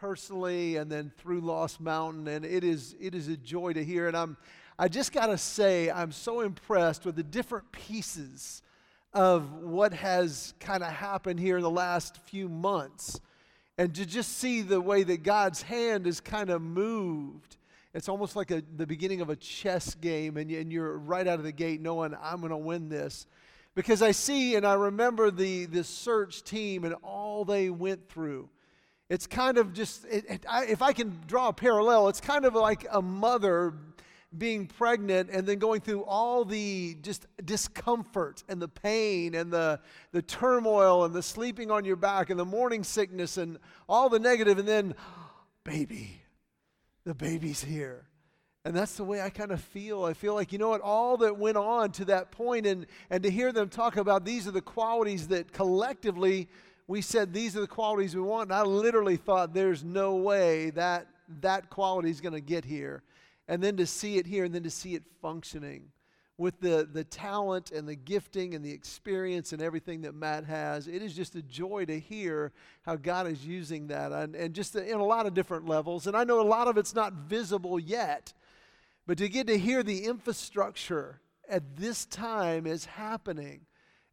personally and then through Lost Mountain, and it is, it is a joy to hear. And I'm, I just got to say, I'm so impressed with the different pieces of what has kind of happened here in the last few months. And to just see the way that God's hand is kind of moved. It's almost like a, the beginning of a chess game, and, and you're right out of the gate knowing, I'm going to win this. Because I see and I remember the, the search team and all they went through. It's kind of just, it, it, I, if I can draw a parallel, it's kind of like a mother being pregnant and then going through all the just discomfort and the pain and the, the turmoil and the sleeping on your back and the morning sickness and all the negative, and then, baby, the baby's here. And that's the way I kind of feel. I feel like, you know what, all that went on to that point, and, and to hear them talk about these are the qualities that collectively we said these are the qualities we want. And I literally thought there's no way that that quality is going to get here and then to see it here and then to see it functioning with the, the talent and the gifting and the experience and everything that Matt has. It is just a joy to hear how God is using that and, and just in a lot of different levels. And I know a lot of it's not visible yet, but to get to hear the infrastructure at this time is happening.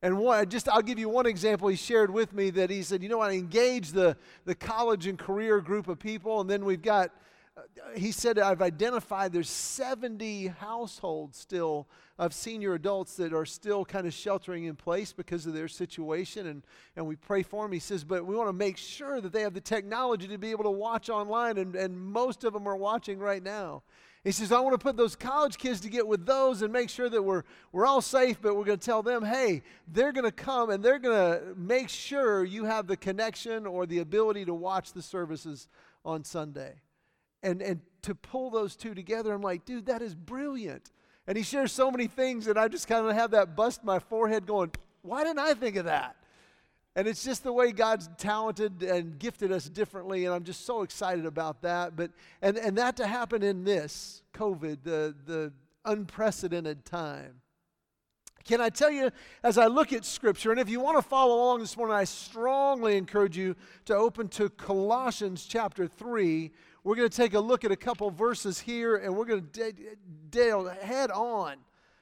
And one, just I'll give you one example. He shared with me that he said, you know, I engage the, the college and career group of people, and then we've got uh, he said, I've identified there's 70 households still of senior adults that are still kind of sheltering in place because of their situation, and, and we pray for them. He says, but we want to make sure that they have the technology to be able to watch online, and, and most of them are watching right now. He says, I want to put those college kids to get with those and make sure that we're, we're all safe, but we're going to tell them, hey, they're going to come and they're going to make sure you have the connection or the ability to watch the services on Sunday and, and to pull those two together, I'm like, dude, that is brilliant. And he shares so many things, and I just kind of have that bust my forehead going, why didn't I think of that? And it's just the way God's talented and gifted us differently, and I'm just so excited about that. But and, and that to happen in this COVID, the, the unprecedented time. Can I tell you, as I look at Scripture, and if you want to follow along this morning, I strongly encourage you to open to Colossians chapter 3, we're going to take a look at a couple verses here and we're going to deal head on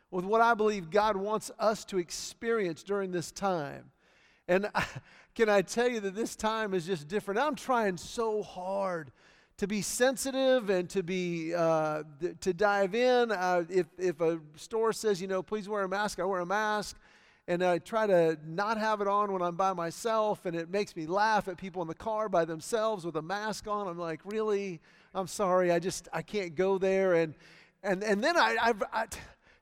with what I believe God wants us to experience during this time. And can I tell you that this time is just different? I'm trying so hard to be sensitive and to be uh, to dive in. Uh, if if a store says, you know, please wear a mask, I wear a mask and I try to not have it on when I'm by myself, and it makes me laugh at people in the car by themselves with a mask on. I'm like, really? I'm sorry, I just I can't go there. And and and then I, I've I,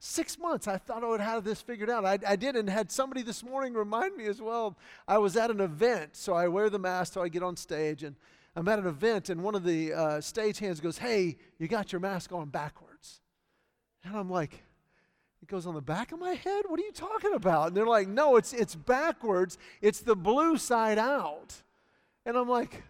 six months I thought I would have this figured out. I, I did, and had somebody this morning remind me as well. I was at an event, so I wear the mask till I get on stage, and I'm at an event, and one of the uh, stage hands goes, "Hey, you got your mask on backwards," and I'm like it goes on the back of my head? What are you talking about? And they're like, no, it's, it's backwards. It's the blue side out. And I'm like,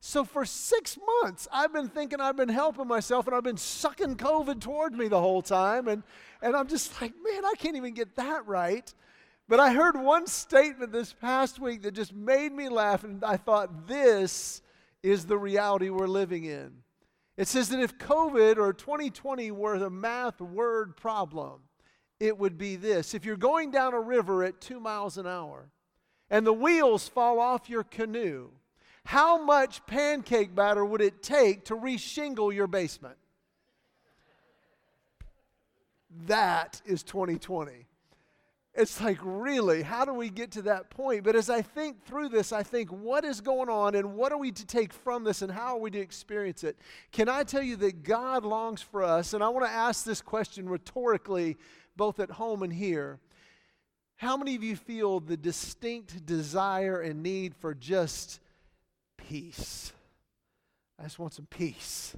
so for six months, I've been thinking I've been helping myself and I've been sucking COVID toward me the whole time. And, and I'm just like, man, I can't even get that right. But I heard one statement this past week that just made me laugh. And I thought, this is the reality we're living in. It says that if COVID or 2020 were the math word problem, it would be this if you're going down a river at two miles an hour and the wheels fall off your canoe, how much pancake batter would it take to reshingle your basement? That is 2020. It's like, really, how do we get to that point? But as I think through this, I think, what is going on and what are we to take from this and how are we to experience it? Can I tell you that God longs for us? And I want to ask this question rhetorically both at home and here. How many of you feel the distinct desire and need for just peace? I just want some peace.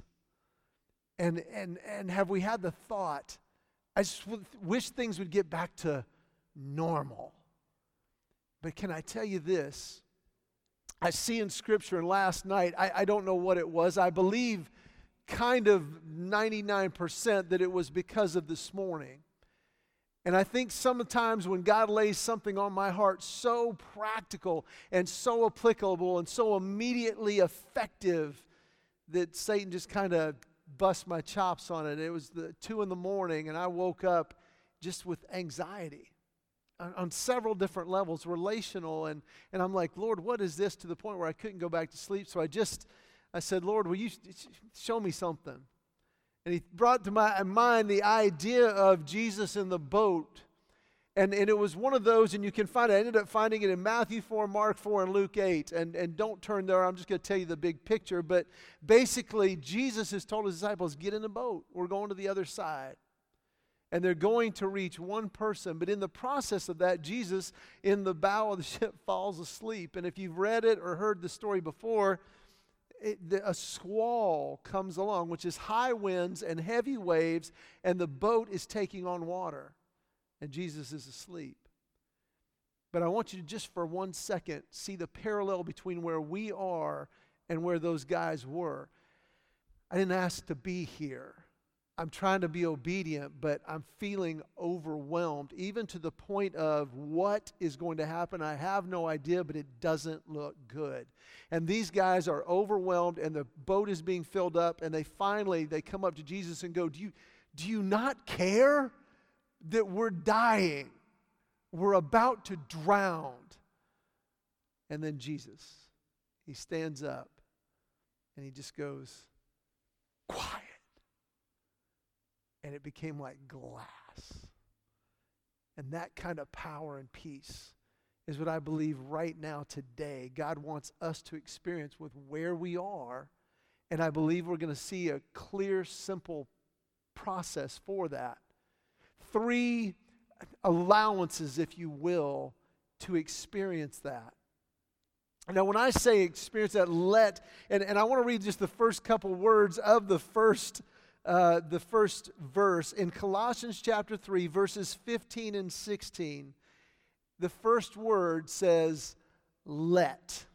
And, and, and have we had the thought, I just wish things would get back to normal. But can I tell you this? I see in Scripture, and last night, I, I don't know what it was. I believe kind of 99% that it was because of this morning. And I think sometimes when God lays something on my heart so practical and so applicable and so immediately effective that Satan just kind of bust my chops on it. It was the two in the morning, and I woke up just with anxiety on, on, several different levels, relational, and and I'm like, Lord, what is this? To the point where I couldn't go back to sleep. So I just, I said, Lord, will you show me something? And he brought to my mind the idea of Jesus in the boat. And, and it was one of those, and you can find it. I ended up finding it in Matthew 4, Mark 4, and Luke 8. And, and don't turn there, I'm just going to tell you the big picture. But basically, Jesus has told his disciples, Get in the boat. We're going to the other side. And they're going to reach one person. But in the process of that, Jesus, in the bow of the ship, falls asleep. And if you've read it or heard the story before, it, the, a squall comes along, which is high winds and heavy waves, and the boat is taking on water, and Jesus is asleep. But I want you to just for one second see the parallel between where we are and where those guys were. I didn't ask to be here. I'm trying to be obedient, but I'm feeling overwhelmed, even to the point of what is going to happen. I have no idea, but it doesn't look good. And these guys are overwhelmed, and the boat is being filled up, and they finally they come up to Jesus and go, "Do you do you not care that we're dying? We're about to drown." And then Jesus, he stands up, and he just goes, "Quiet." And it became like glass. And that kind of power and peace is what I believe right now, today, God wants us to experience with where we are. And I believe we're going to see a clear, simple process for that. Three allowances, if you will, to experience that. Now, when I say experience that, let, and, and I want to read just the first couple words of the first uh, the first verse in Colossians chapter 3, verses 15 and 16. The first word says, let.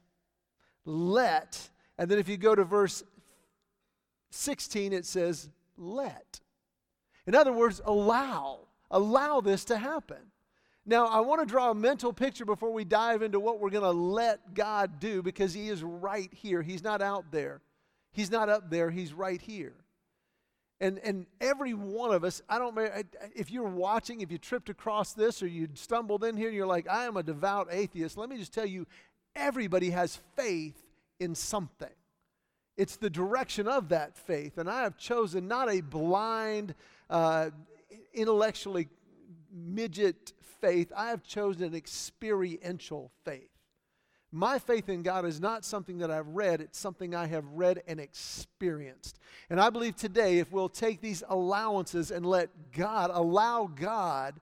Let. And then if you go to verse 16, it says, let. In other words, allow. Allow this to happen. Now, I want to draw a mental picture before we dive into what we're going to let God do because He is right here. He's not out there, He's not up there, He's right here. And, and every one of us, I don't if you're watching, if you tripped across this or you stumbled in here and you're like, I am a devout atheist, let me just tell you, everybody has faith in something. It's the direction of that faith. And I have chosen not a blind, uh, intellectually midget faith, I have chosen an experiential faith. My faith in God is not something that I've read, it's something I have read and experienced. And I believe today, if we'll take these allowances and let God, allow God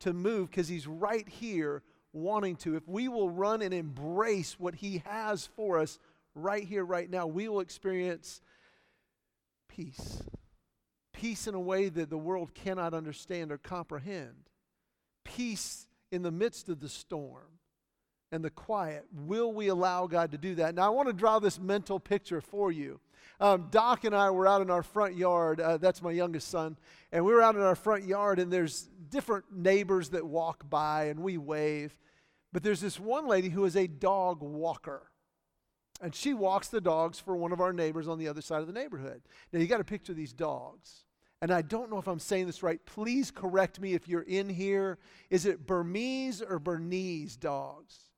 to move, because He's right here wanting to, if we will run and embrace what He has for us right here, right now, we will experience peace. Peace in a way that the world cannot understand or comprehend. Peace in the midst of the storm and the quiet. Will we allow God to do that? Now, I want to draw this mental picture for you. Um, Doc and I were out in our front yard. Uh, that's my youngest son. And we were out in our front yard, and there's different neighbors that walk by, and we wave. But there's this one lady who is a dog walker. And she walks the dogs for one of our neighbors on the other side of the neighborhood. Now, you got to picture these dogs. And I don't know if I'm saying this right. Please correct me if you're in here. Is it Burmese or Bernese dogs?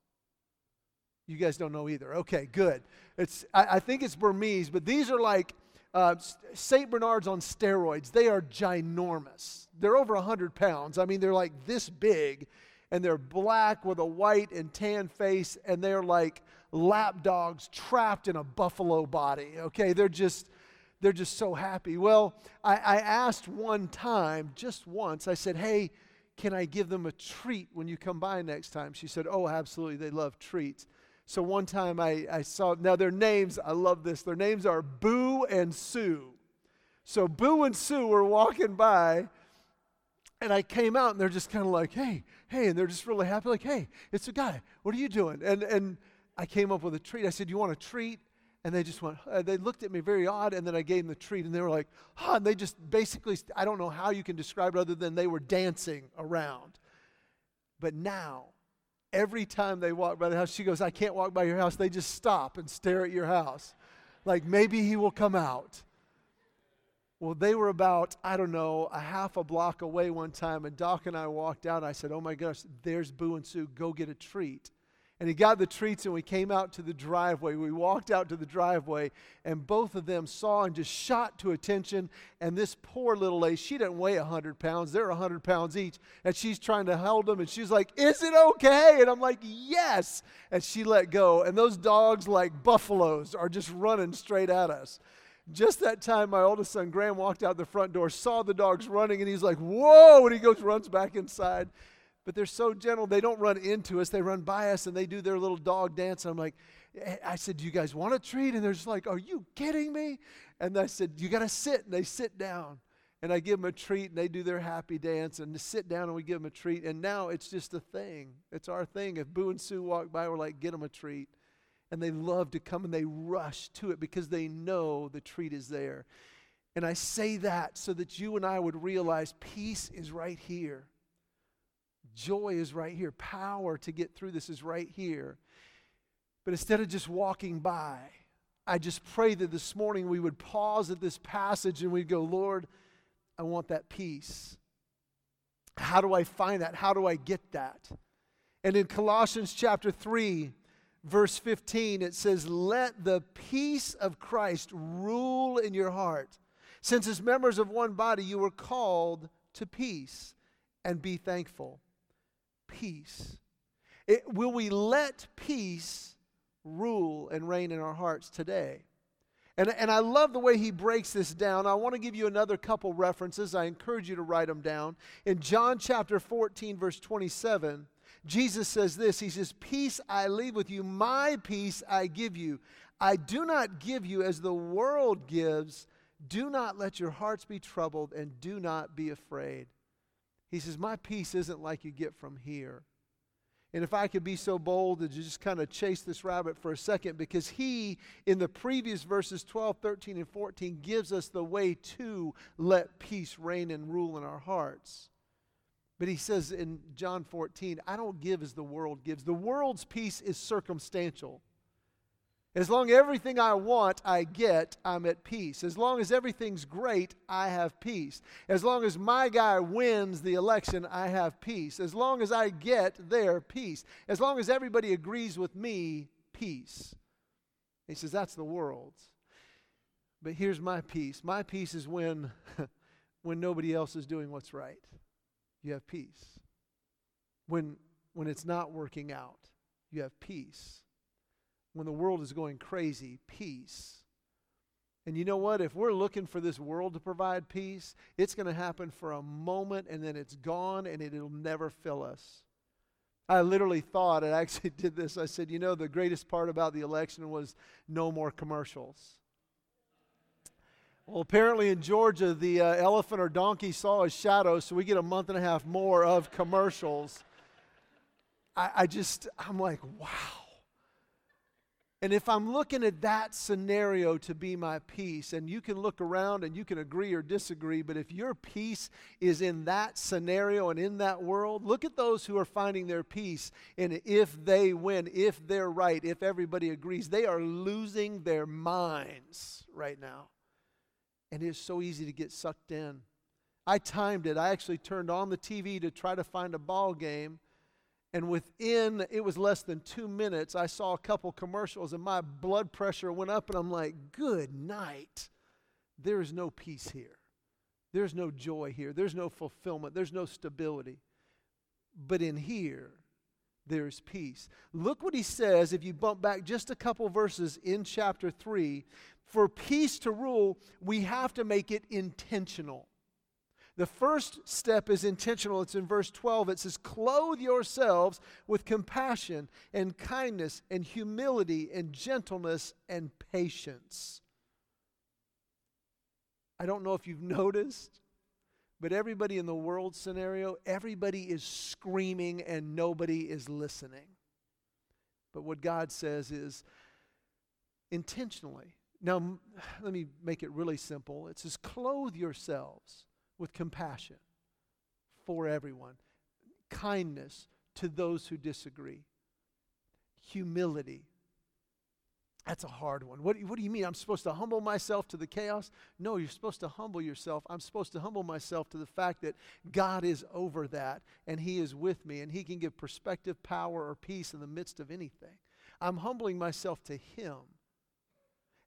You guys don't know either. Okay, good. It's, I, I think it's Burmese, but these are like uh, St. Bernards on steroids. They are ginormous. They're over 100 pounds. I mean, they're like this big, and they're black with a white and tan face, and they're like lap dogs trapped in a buffalo body. Okay, they're just. They're just so happy. Well, I, I asked one time, just once, I said, Hey, can I give them a treat when you come by next time? She said, Oh, absolutely. They love treats. So one time I, I saw, now their names, I love this, their names are Boo and Sue. So Boo and Sue were walking by, and I came out, and they're just kind of like, hey, hey, and they're just really happy, like, hey, it's a guy, what are you doing? And, and I came up with a treat. I said, you want a treat? And they just went, uh, they looked at me very odd, and then I gave them the treat, and they were like, huh, and they just basically, I don't know how you can describe it other than they were dancing around. But now, every time they walk by the house, she goes, I can't walk by your house. They just stop and stare at your house. like maybe he will come out. Well, they were about, I don't know, a half a block away one time, and Doc and I walked out. I said, Oh my gosh, there's Boo and Sue. Go get a treat. And he got the treats, and we came out to the driveway. We walked out to the driveway, and both of them saw and just shot to attention. And this poor little lady, she didn't weigh 100 pounds. They're 100 pounds each. And she's trying to hold them, and she's like, Is it okay? And I'm like, Yes. And she let go. And those dogs, like buffaloes, are just running straight at us. Just that time, my oldest son, Graham, walked out the front door, saw the dogs running, and he's like, Whoa! And he goes, runs back inside. But they're so gentle, they don't run into us, they run by us, and they do their little dog dance. I'm like, eh, I said, Do you guys want a treat? And they're just like, Are you kidding me? And I said, You got to sit. And they sit down. And I give them a treat, and they do their happy dance, and sit down, and we give them a treat. And now it's just a thing. It's our thing. If Boo and Sue walk by, we're like, Get them a treat and they love to come and they rush to it because they know the treat is there. And I say that so that you and I would realize peace is right here. Joy is right here. Power to get through this is right here. But instead of just walking by, I just pray that this morning we would pause at this passage and we'd go, Lord, I want that peace. How do I find that? How do I get that? And in Colossians chapter 3, verse 15, it says, Let the peace of Christ rule in your heart. Since as members of one body you were called to peace, and be thankful. Peace. It, will we let peace rule and reign in our hearts today? And, and I love the way he breaks this down. I want to give you another couple references. I encourage you to write them down. In John chapter 14, verse 27, Jesus says this He says, Peace I leave with you, my peace I give you. I do not give you as the world gives. Do not let your hearts be troubled and do not be afraid. He says, My peace isn't like you get from here. And if I could be so bold to just kind of chase this rabbit for a second, because he, in the previous verses 12, 13, and 14, gives us the way to let peace reign and rule in our hearts. But he says in John 14, I don't give as the world gives. The world's peace is circumstantial. As long as everything I want, I get, I'm at peace. As long as everything's great, I have peace. As long as my guy wins the election, I have peace. As long as I get their peace. As long as everybody agrees with me, peace. He says, that's the world's. But here's my peace. My peace is when, when nobody else is doing what's right you have peace. When, when it's not working out, you have peace. When the world is going crazy, peace. And you know what? If we're looking for this world to provide peace, it's going to happen for a moment and then it's gone and it'll never fill us. I literally thought, I actually did this. I said, you know, the greatest part about the election was no more commercials. Well, apparently in Georgia, the uh, elephant or donkey saw a shadow, so we get a month and a half more of commercials. I, I just, I'm like, wow. And if I'm looking at that scenario to be my peace, and you can look around and you can agree or disagree, but if your peace is in that scenario and in that world, look at those who are finding their peace. And if they win, if they're right, if everybody agrees, they are losing their minds right now. And it is so easy to get sucked in. I timed it. I actually turned on the TV to try to find a ball game. And within, it was less than two minutes, I saw a couple commercials and my blood pressure went up. And I'm like, good night. There is no peace here. There's no joy here. There's no fulfillment. There's no stability. But in here, there's peace. Look what he says if you bump back just a couple verses in chapter 3 for peace to rule, we have to make it intentional. The first step is intentional. It's in verse 12. It says, Clothe yourselves with compassion and kindness and humility and gentleness and patience. I don't know if you've noticed, but everybody in the world scenario, everybody is screaming and nobody is listening. But what God says is intentionally now, let me make it really simple. It says, clothe yourselves with compassion for everyone, kindness to those who disagree, humility. That's a hard one. What, what do you mean? I'm supposed to humble myself to the chaos? No, you're supposed to humble yourself. I'm supposed to humble myself to the fact that God is over that and He is with me and He can give perspective, power, or peace in the midst of anything. I'm humbling myself to Him.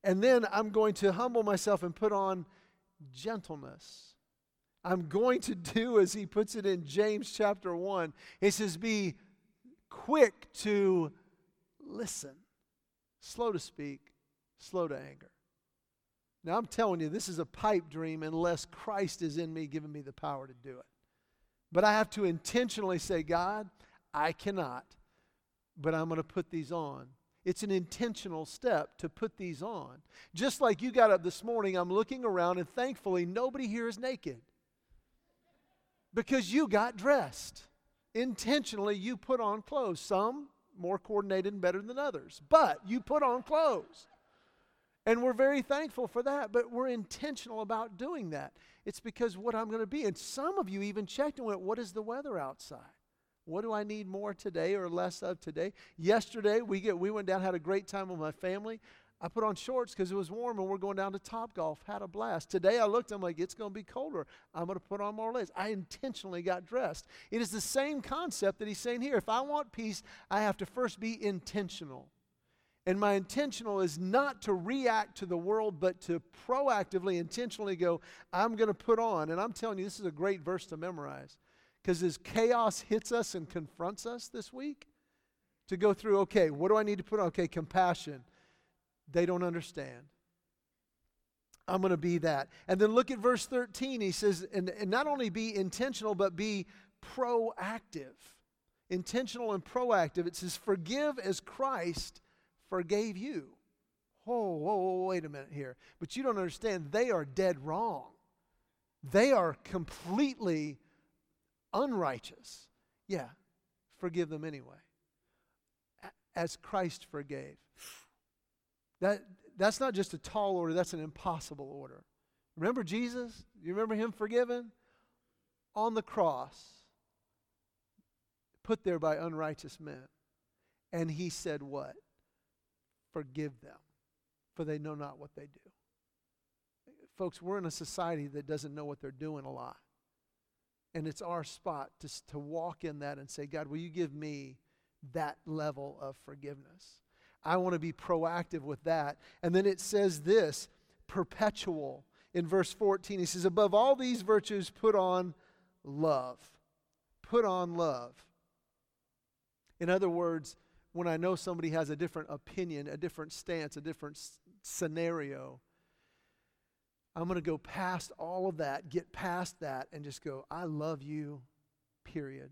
And then I'm going to humble myself and put on gentleness. I'm going to do as He puts it in James chapter 1. He says, Be quick to listen slow to speak, slow to anger. Now, I'm telling you, this is a pipe dream unless Christ is in me, giving me the power to do it. But I have to intentionally say, God, I cannot, but I'm going to put these on. It's an intentional step to put these on. Just like you got up this morning, I'm looking around, and thankfully, nobody here is naked because you got dressed. Intentionally, you put on clothes. Some more coordinated and better than others. But you put on clothes. And we're very thankful for that, but we're intentional about doing that. It's because what I'm going to be. And some of you even checked and went, What is the weather outside? What do I need more today or less of today? Yesterday, we, get, we went down, had a great time with my family. I put on shorts because it was warm and we're going down to Top Golf. Had a blast. Today I looked, I'm like, it's going to be colder. I'm going to put on more layers. I intentionally got dressed. It is the same concept that he's saying here. If I want peace, I have to first be intentional. And my intentional is not to react to the world, but to proactively, intentionally go, I'm going to put on. And I'm telling you, this is a great verse to memorize. Because as chaos hits us and confronts us this week, to go through, okay, what do I need to put on? Okay, compassion they don't understand. I'm going to be that. And then look at verse 13. He says, and, and not only be intentional, but be proactive. Intentional and proactive. It says, forgive as Christ forgave you. Whoa, whoa, whoa, wait a minute here. But you don't understand, they are dead wrong. They are completely unrighteous. Yeah, forgive them anyway. As Christ forgave. That, that's not just a tall order, that's an impossible order. Remember Jesus? You remember him forgiven? On the cross, put there by unrighteous men. And he said, What? Forgive them, for they know not what they do. Folks, we're in a society that doesn't know what they're doing a lot. And it's our spot to, to walk in that and say, God, will you give me that level of forgiveness? I want to be proactive with that. And then it says this perpetual. In verse 14, he says, Above all these virtues, put on love. Put on love. In other words, when I know somebody has a different opinion, a different stance, a different s- scenario, I'm going to go past all of that, get past that, and just go, I love you, period.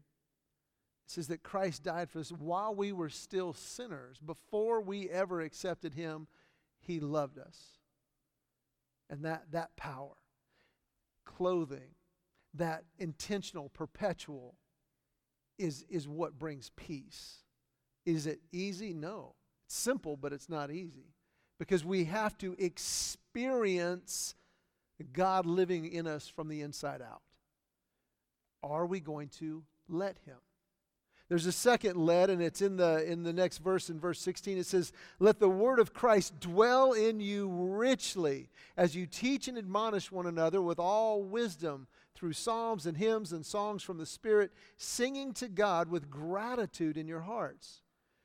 It says that Christ died for us while we were still sinners. Before we ever accepted Him, He loved us. And that, that power, clothing, that intentional, perpetual, is, is what brings peace. Is it easy? No. It's simple, but it's not easy. Because we have to experience God living in us from the inside out. Are we going to let Him? There's a second let, and it's in the, in the next verse, in verse 16. It says, Let the word of Christ dwell in you richly as you teach and admonish one another with all wisdom through psalms and hymns and songs from the Spirit, singing to God with gratitude in your hearts.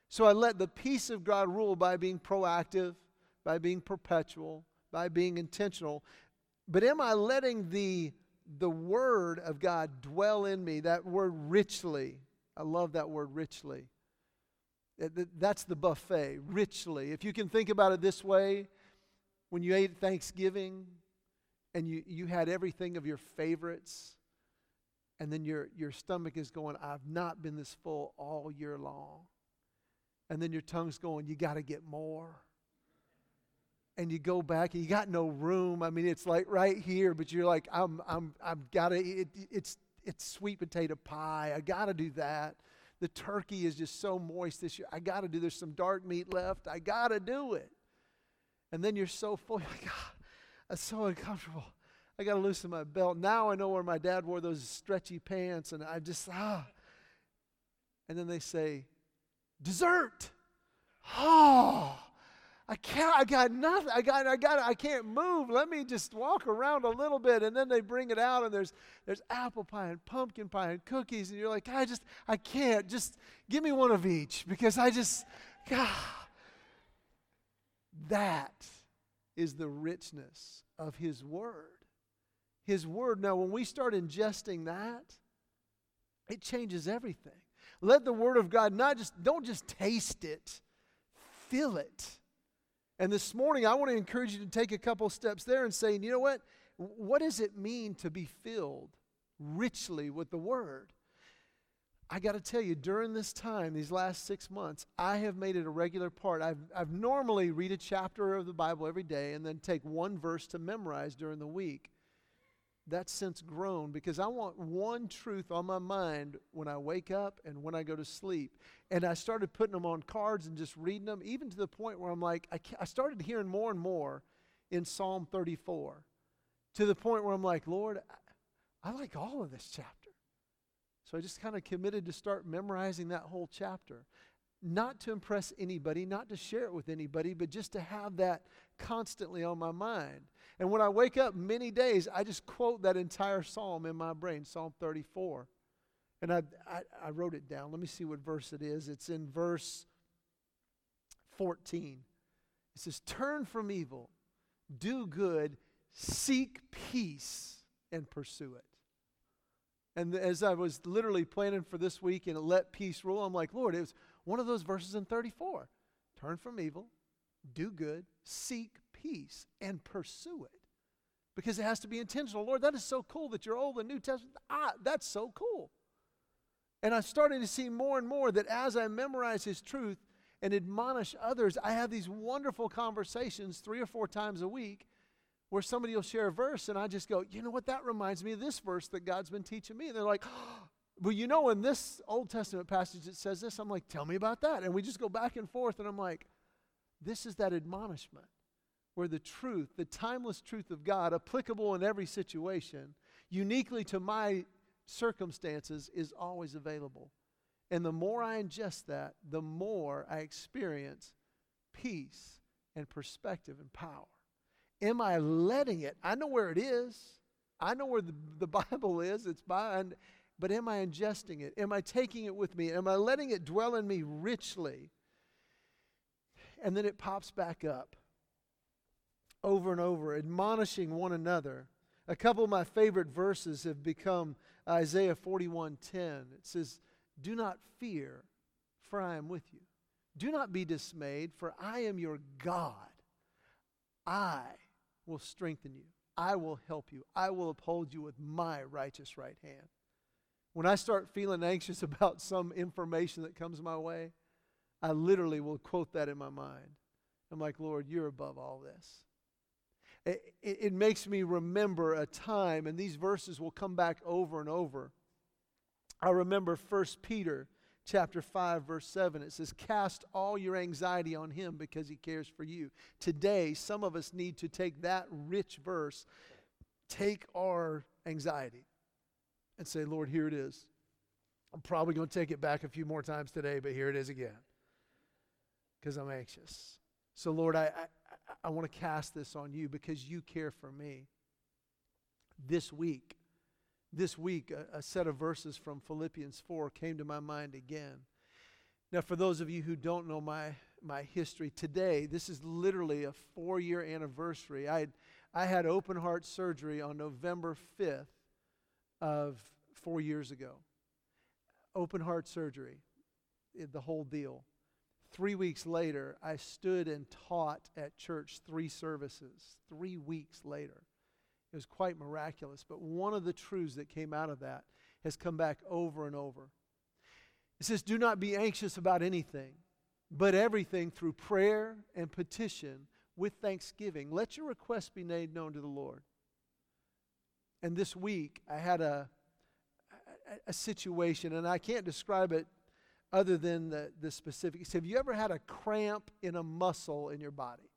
So I let the peace of God rule by being proactive, by being perpetual, by being intentional. But am I letting the, the word of God dwell in me, that word richly? I love that word richly. That's the buffet, richly. If you can think about it this way, when you ate Thanksgiving and you, you had everything of your favorites, and then your, your stomach is going, I've not been this full all year long. And then your tongue's going, You got to get more. And you go back and you got no room. I mean, it's like right here, but you're like, I'm, I'm, I've got to, it, it's it's sweet potato pie. I got to do that. The turkey is just so moist this year. I got to do. There's some dark meat left. I got to do it. And then you're so full. You're like, God, that's so uncomfortable. I got to loosen my belt. Now I know where my dad wore those stretchy pants, and I just ah. And then they say, dessert. Oh, I can't, I got nothing. I got, I got, I can't move. Let me just walk around a little bit. And then they bring it out and there's, there's apple pie and pumpkin pie and cookies. And you're like, I just, I can't. Just give me one of each because I just, God. That is the richness of His Word. His Word. Now, when we start ingesting that, it changes everything. Let the Word of God not just, don't just taste it, feel it. And this morning, I want to encourage you to take a couple steps there and saying, you know what? What does it mean to be filled richly with the Word? I got to tell you, during this time, these last six months, I have made it a regular part. I've, I've normally read a chapter of the Bible every day and then take one verse to memorize during the week. That's sense grown because I want one truth on my mind when I wake up and when I go to sleep. And I started putting them on cards and just reading them, even to the point where I'm like, I, I started hearing more and more in Psalm 34 to the point where I'm like, Lord, I, I like all of this chapter. So I just kind of committed to start memorizing that whole chapter. Not to impress anybody, not to share it with anybody, but just to have that constantly on my mind. And when I wake up many days, I just quote that entire psalm in my brain, Psalm 34. And I, I, I wrote it down. Let me see what verse it is. It's in verse 14. It says, Turn from evil, do good, seek peace, and pursue it. And as I was literally planning for this week and let peace rule, I'm like, Lord, it was one of those verses in 34. Turn from evil, do good, seek peace, and pursue it. Because it has to be intentional. Lord, that is so cool that you're Old and New Testament. Ah, that's so cool. And I'm starting to see more and more that as I memorize His truth and admonish others, I have these wonderful conversations three or four times a week where somebody will share a verse and I just go, you know what, that reminds me of this verse that God's been teaching me. And they're like, well, you know, in this Old Testament passage it says this. I'm like, tell me about that. And we just go back and forth, and I'm like, this is that admonishment where the truth, the timeless truth of God, applicable in every situation, uniquely to my circumstances, is always available. And the more I ingest that, the more I experience peace and perspective and power. Am I letting it? I know where it is. I know where the, the Bible is. It's by, but am I ingesting it? Am I taking it with me? Am I letting it dwell in me richly? And then it pops back up over and over, admonishing one another. A couple of my favorite verses have become Isaiah 41:10. It says, "Do not fear, for I am with you. Do not be dismayed, for I am your God. I will strengthen you. I will help you. I will uphold you with my righteous right hand. When I start feeling anxious about some information that comes my way, I literally will quote that in my mind. I'm like, Lord, you're above all this. It, it, makes me remember a time, and these verses will come back over and over. I remember 1 Peter chapter 5 verse 7 it says cast all your anxiety on him because he cares for you. Today some of us need to take that rich verse take our anxiety and say lord here it is. I'm probably going to take it back a few more times today but here it is again because i'm anxious. So lord i i, want to cast this on you because you care for me this week this week, a, a, set of verses from Philippians 4 came to my mind again. Now, for those of you who don't know my, my history, today, this is literally a four year anniversary. I I had open heart surgery on November 5th of four years ago. Open heart surgery, eh, the whole deal. Three weeks later, I stood and taught at church three services. Three weeks later. It was quite miraculous. But one of the truths that came out of that has come back over and over. It says, Do not be anxious about anything, but everything through prayer and petition with thanksgiving. Let your requests be made known to the Lord. And this week, I had a, a, a situation, and I can't describe it other than the, the specifics. Have you ever had a cramp in a muscle in your body?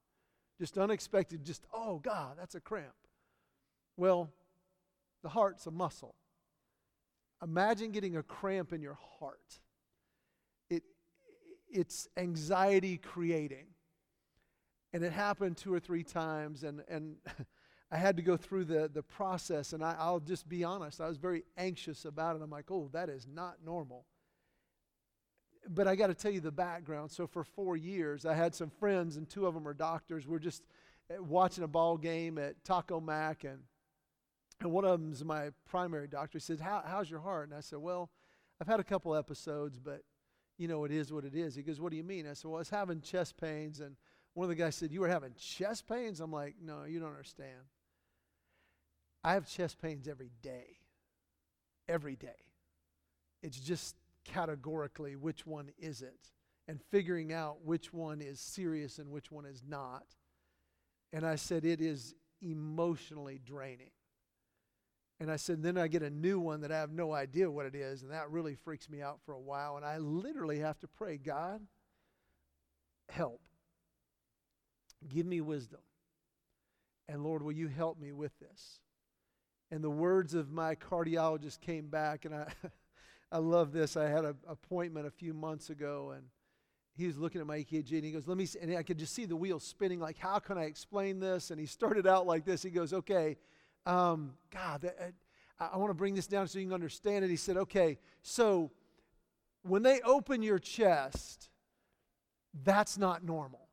Just unexpected, just, oh God, that's a cramp. Well, the heart's a muscle. Imagine getting a cramp in your heart. It, it's anxiety creating. And it happened two or three times, and, and I had to go through the, the process. And I, I'll just be honest, I was very anxious about it. I'm like, oh, that is not normal. But I got to tell you the background. So for four years, I had some friends, and two of them are doctors. We're just eh, watching a ball game at Taco Mac, and, and one of them's my primary doctor. He says, How, How's your heart? And I said, Well, I've had a couple episodes, but you know, it is what it is. He goes, What do you mean? I said, Well, I was having chest pains. And one of the guys said, You were having chest pains? I'm like, No, you don't understand. I have chest pains every day. Every day. It's just categorically which one is it and figuring out which one is serious and which one is not. And I said, It is emotionally draining. And I said, then I get a new one that I have no idea what it is, and that really freaks me out for a while. And I literally have to pray, God, help. Give me wisdom. And Lord, will you help me with this? And the words of my cardiologist came back, and I, I love this. I had an appointment a few months ago, and he was looking at my EKG, and he goes, "Let me," see. and I could just see the wheels spinning. Like, how can I explain this? And he started out like this. He goes, "Okay." um, God, that, I, I want to bring this down so you can understand it. He said, okay, so when they open your chest, that's not normal.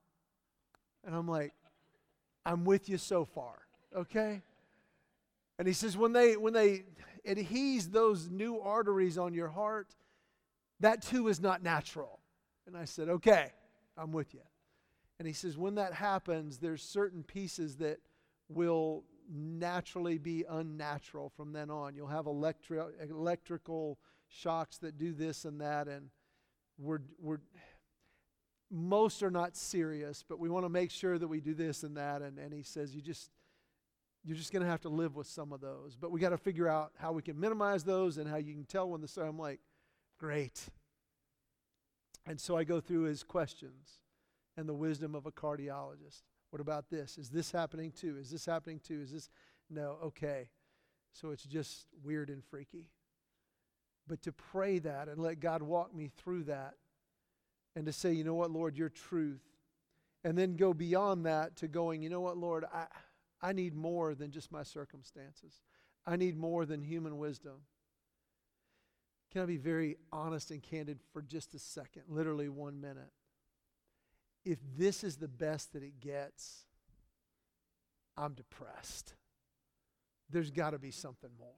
And I'm like, I'm with you so far, okay? And he says, when they when they adheres those new arteries on your heart, that too is not natural. And I said, okay, I'm with you. And he says, when that happens, there's certain pieces that will naturally be unnatural from then on. You'll have electri- electrical shocks that do this and that, and we're, we're, most are not serious, but we want to make sure that we do this and that. And, and he says, you just, you're just going to have to live with some of those. But we got to figure out how we can minimize those and how you can tell when the, so I'm like, great. And so I go through his questions and the wisdom of a cardiologist. What about this? Is this happening too? Is this happening too? Is this. No, okay. So it's just weird and freaky. But to pray that and let God walk me through that and to say, you know what, Lord, your truth. And then go beyond that to going, you know what, Lord, I, I need more than just my circumstances. I need more than human wisdom. Can I be very honest and candid for just a second? Literally one minute if this is the best that it gets, I'm depressed. There's got to be something more.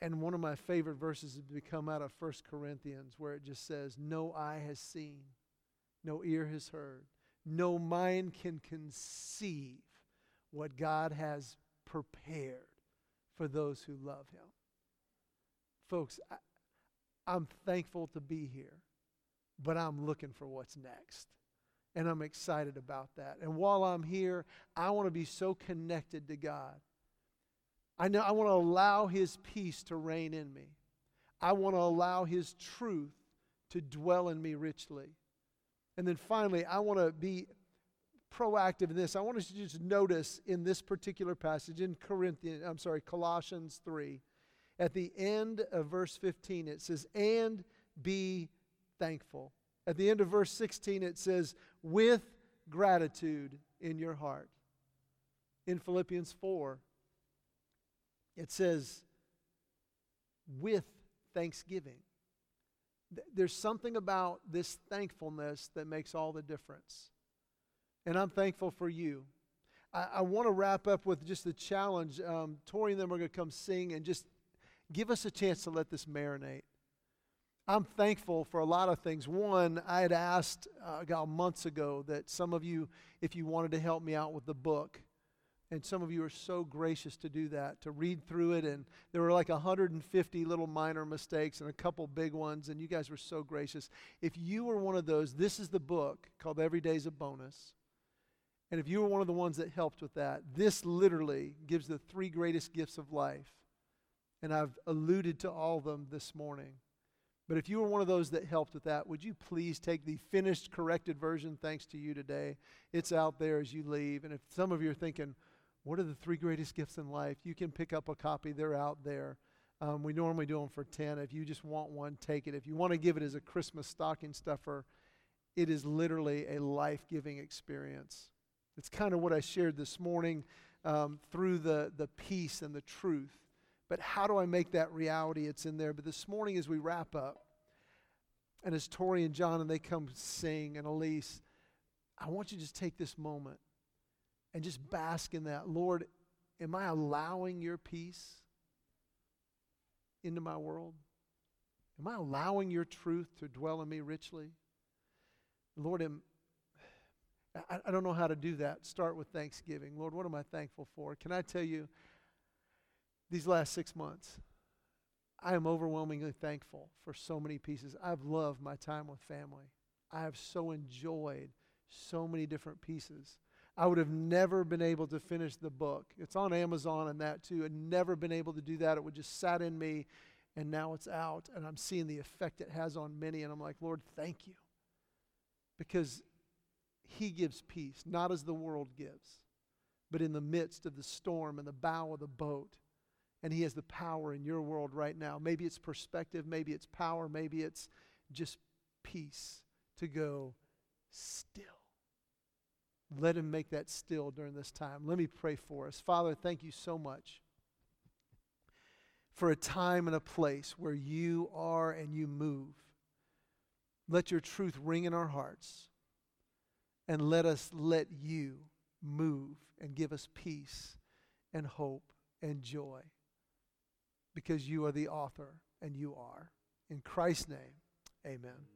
And one of my favorite verses has become out of 1 Corinthians where it just says, No eye has seen, no ear has heard, no mind can conceive what God has prepared for those who love Him. Folks, I, I'm thankful to be here but I'm looking for what's next. And I'm excited about that. And while I'm here, I want to be so connected to God. I know I want to allow his peace to reign in me. I want to allow his truth to dwell in me richly. And then finally, I want to be proactive in this. I want us to just notice in this particular passage in Corinthians, I'm sorry, Colossians 3, at the end of verse 15, it says, And be thankful. At the end of verse 16, it says, with gratitude in your heart. In Philippians 4, it says, with thanksgiving. There's something about this thankfulness that makes all the difference. And I'm thankful for you. I, I want to wrap up with just the challenge. Um, Tori and them are going to come sing and just give us a chance to let this marinate. I'm thankful for a lot of things. One, I had asked uh, months ago that some of you, if you wanted to help me out with the book, and some of you are so gracious to do that, to read through it. And there were like 150 little minor mistakes and a couple big ones, and you guys were so gracious. If you were one of those, this is the book called Every Day's a Bonus. And if you were one of the ones that helped with that, this literally gives the three greatest gifts of life. And I've alluded to all of them this morning. But if you were one of those that helped with that, would you please take the finished, corrected version thanks to you today? It's out there as you leave. And if some of you are thinking, what are the three greatest gifts in life? You can pick up a copy, they're out there. Um, we normally do them for 10. If you just want one, take it. If you want to give it as a Christmas stocking stuffer, it is literally a life giving experience. It's kind of what I shared this morning um, through the, the peace and the truth. But how do I make that reality? It's in there. But this morning, as we wrap up, and as Tori and John and they come sing, and Elise, I want you to just take this moment and just bask in that. Lord, am I allowing your peace into my world? Am I allowing your truth to dwell in me richly? Lord, am, I, I don't know how to do that. Start with thanksgiving. Lord, what am I thankful for? Can I tell you, these last six months, I am overwhelmingly thankful for so many pieces. I've loved my time with family. I have so enjoyed so many different pieces. I would have never been able to finish the book. It's on Amazon and that too. I'd never been able to do that. It would just sat in me and now it's out and I'm seeing the effect it has on many and I'm like, Lord, thank you. Because he gives peace, not as the world gives, but in the midst of the storm and the bow of the boat. And He has the power in your world right now. Maybe it's perspective, maybe it's power, maybe it's just peace to go still. Let Him make that still during this time. Let me pray for us. Father, thank you so much for a time and a place where you are and you move. Let your truth ring in our hearts and let us let you move and give us peace and hope and joy because you are the author and you are. In Christ's name, amen.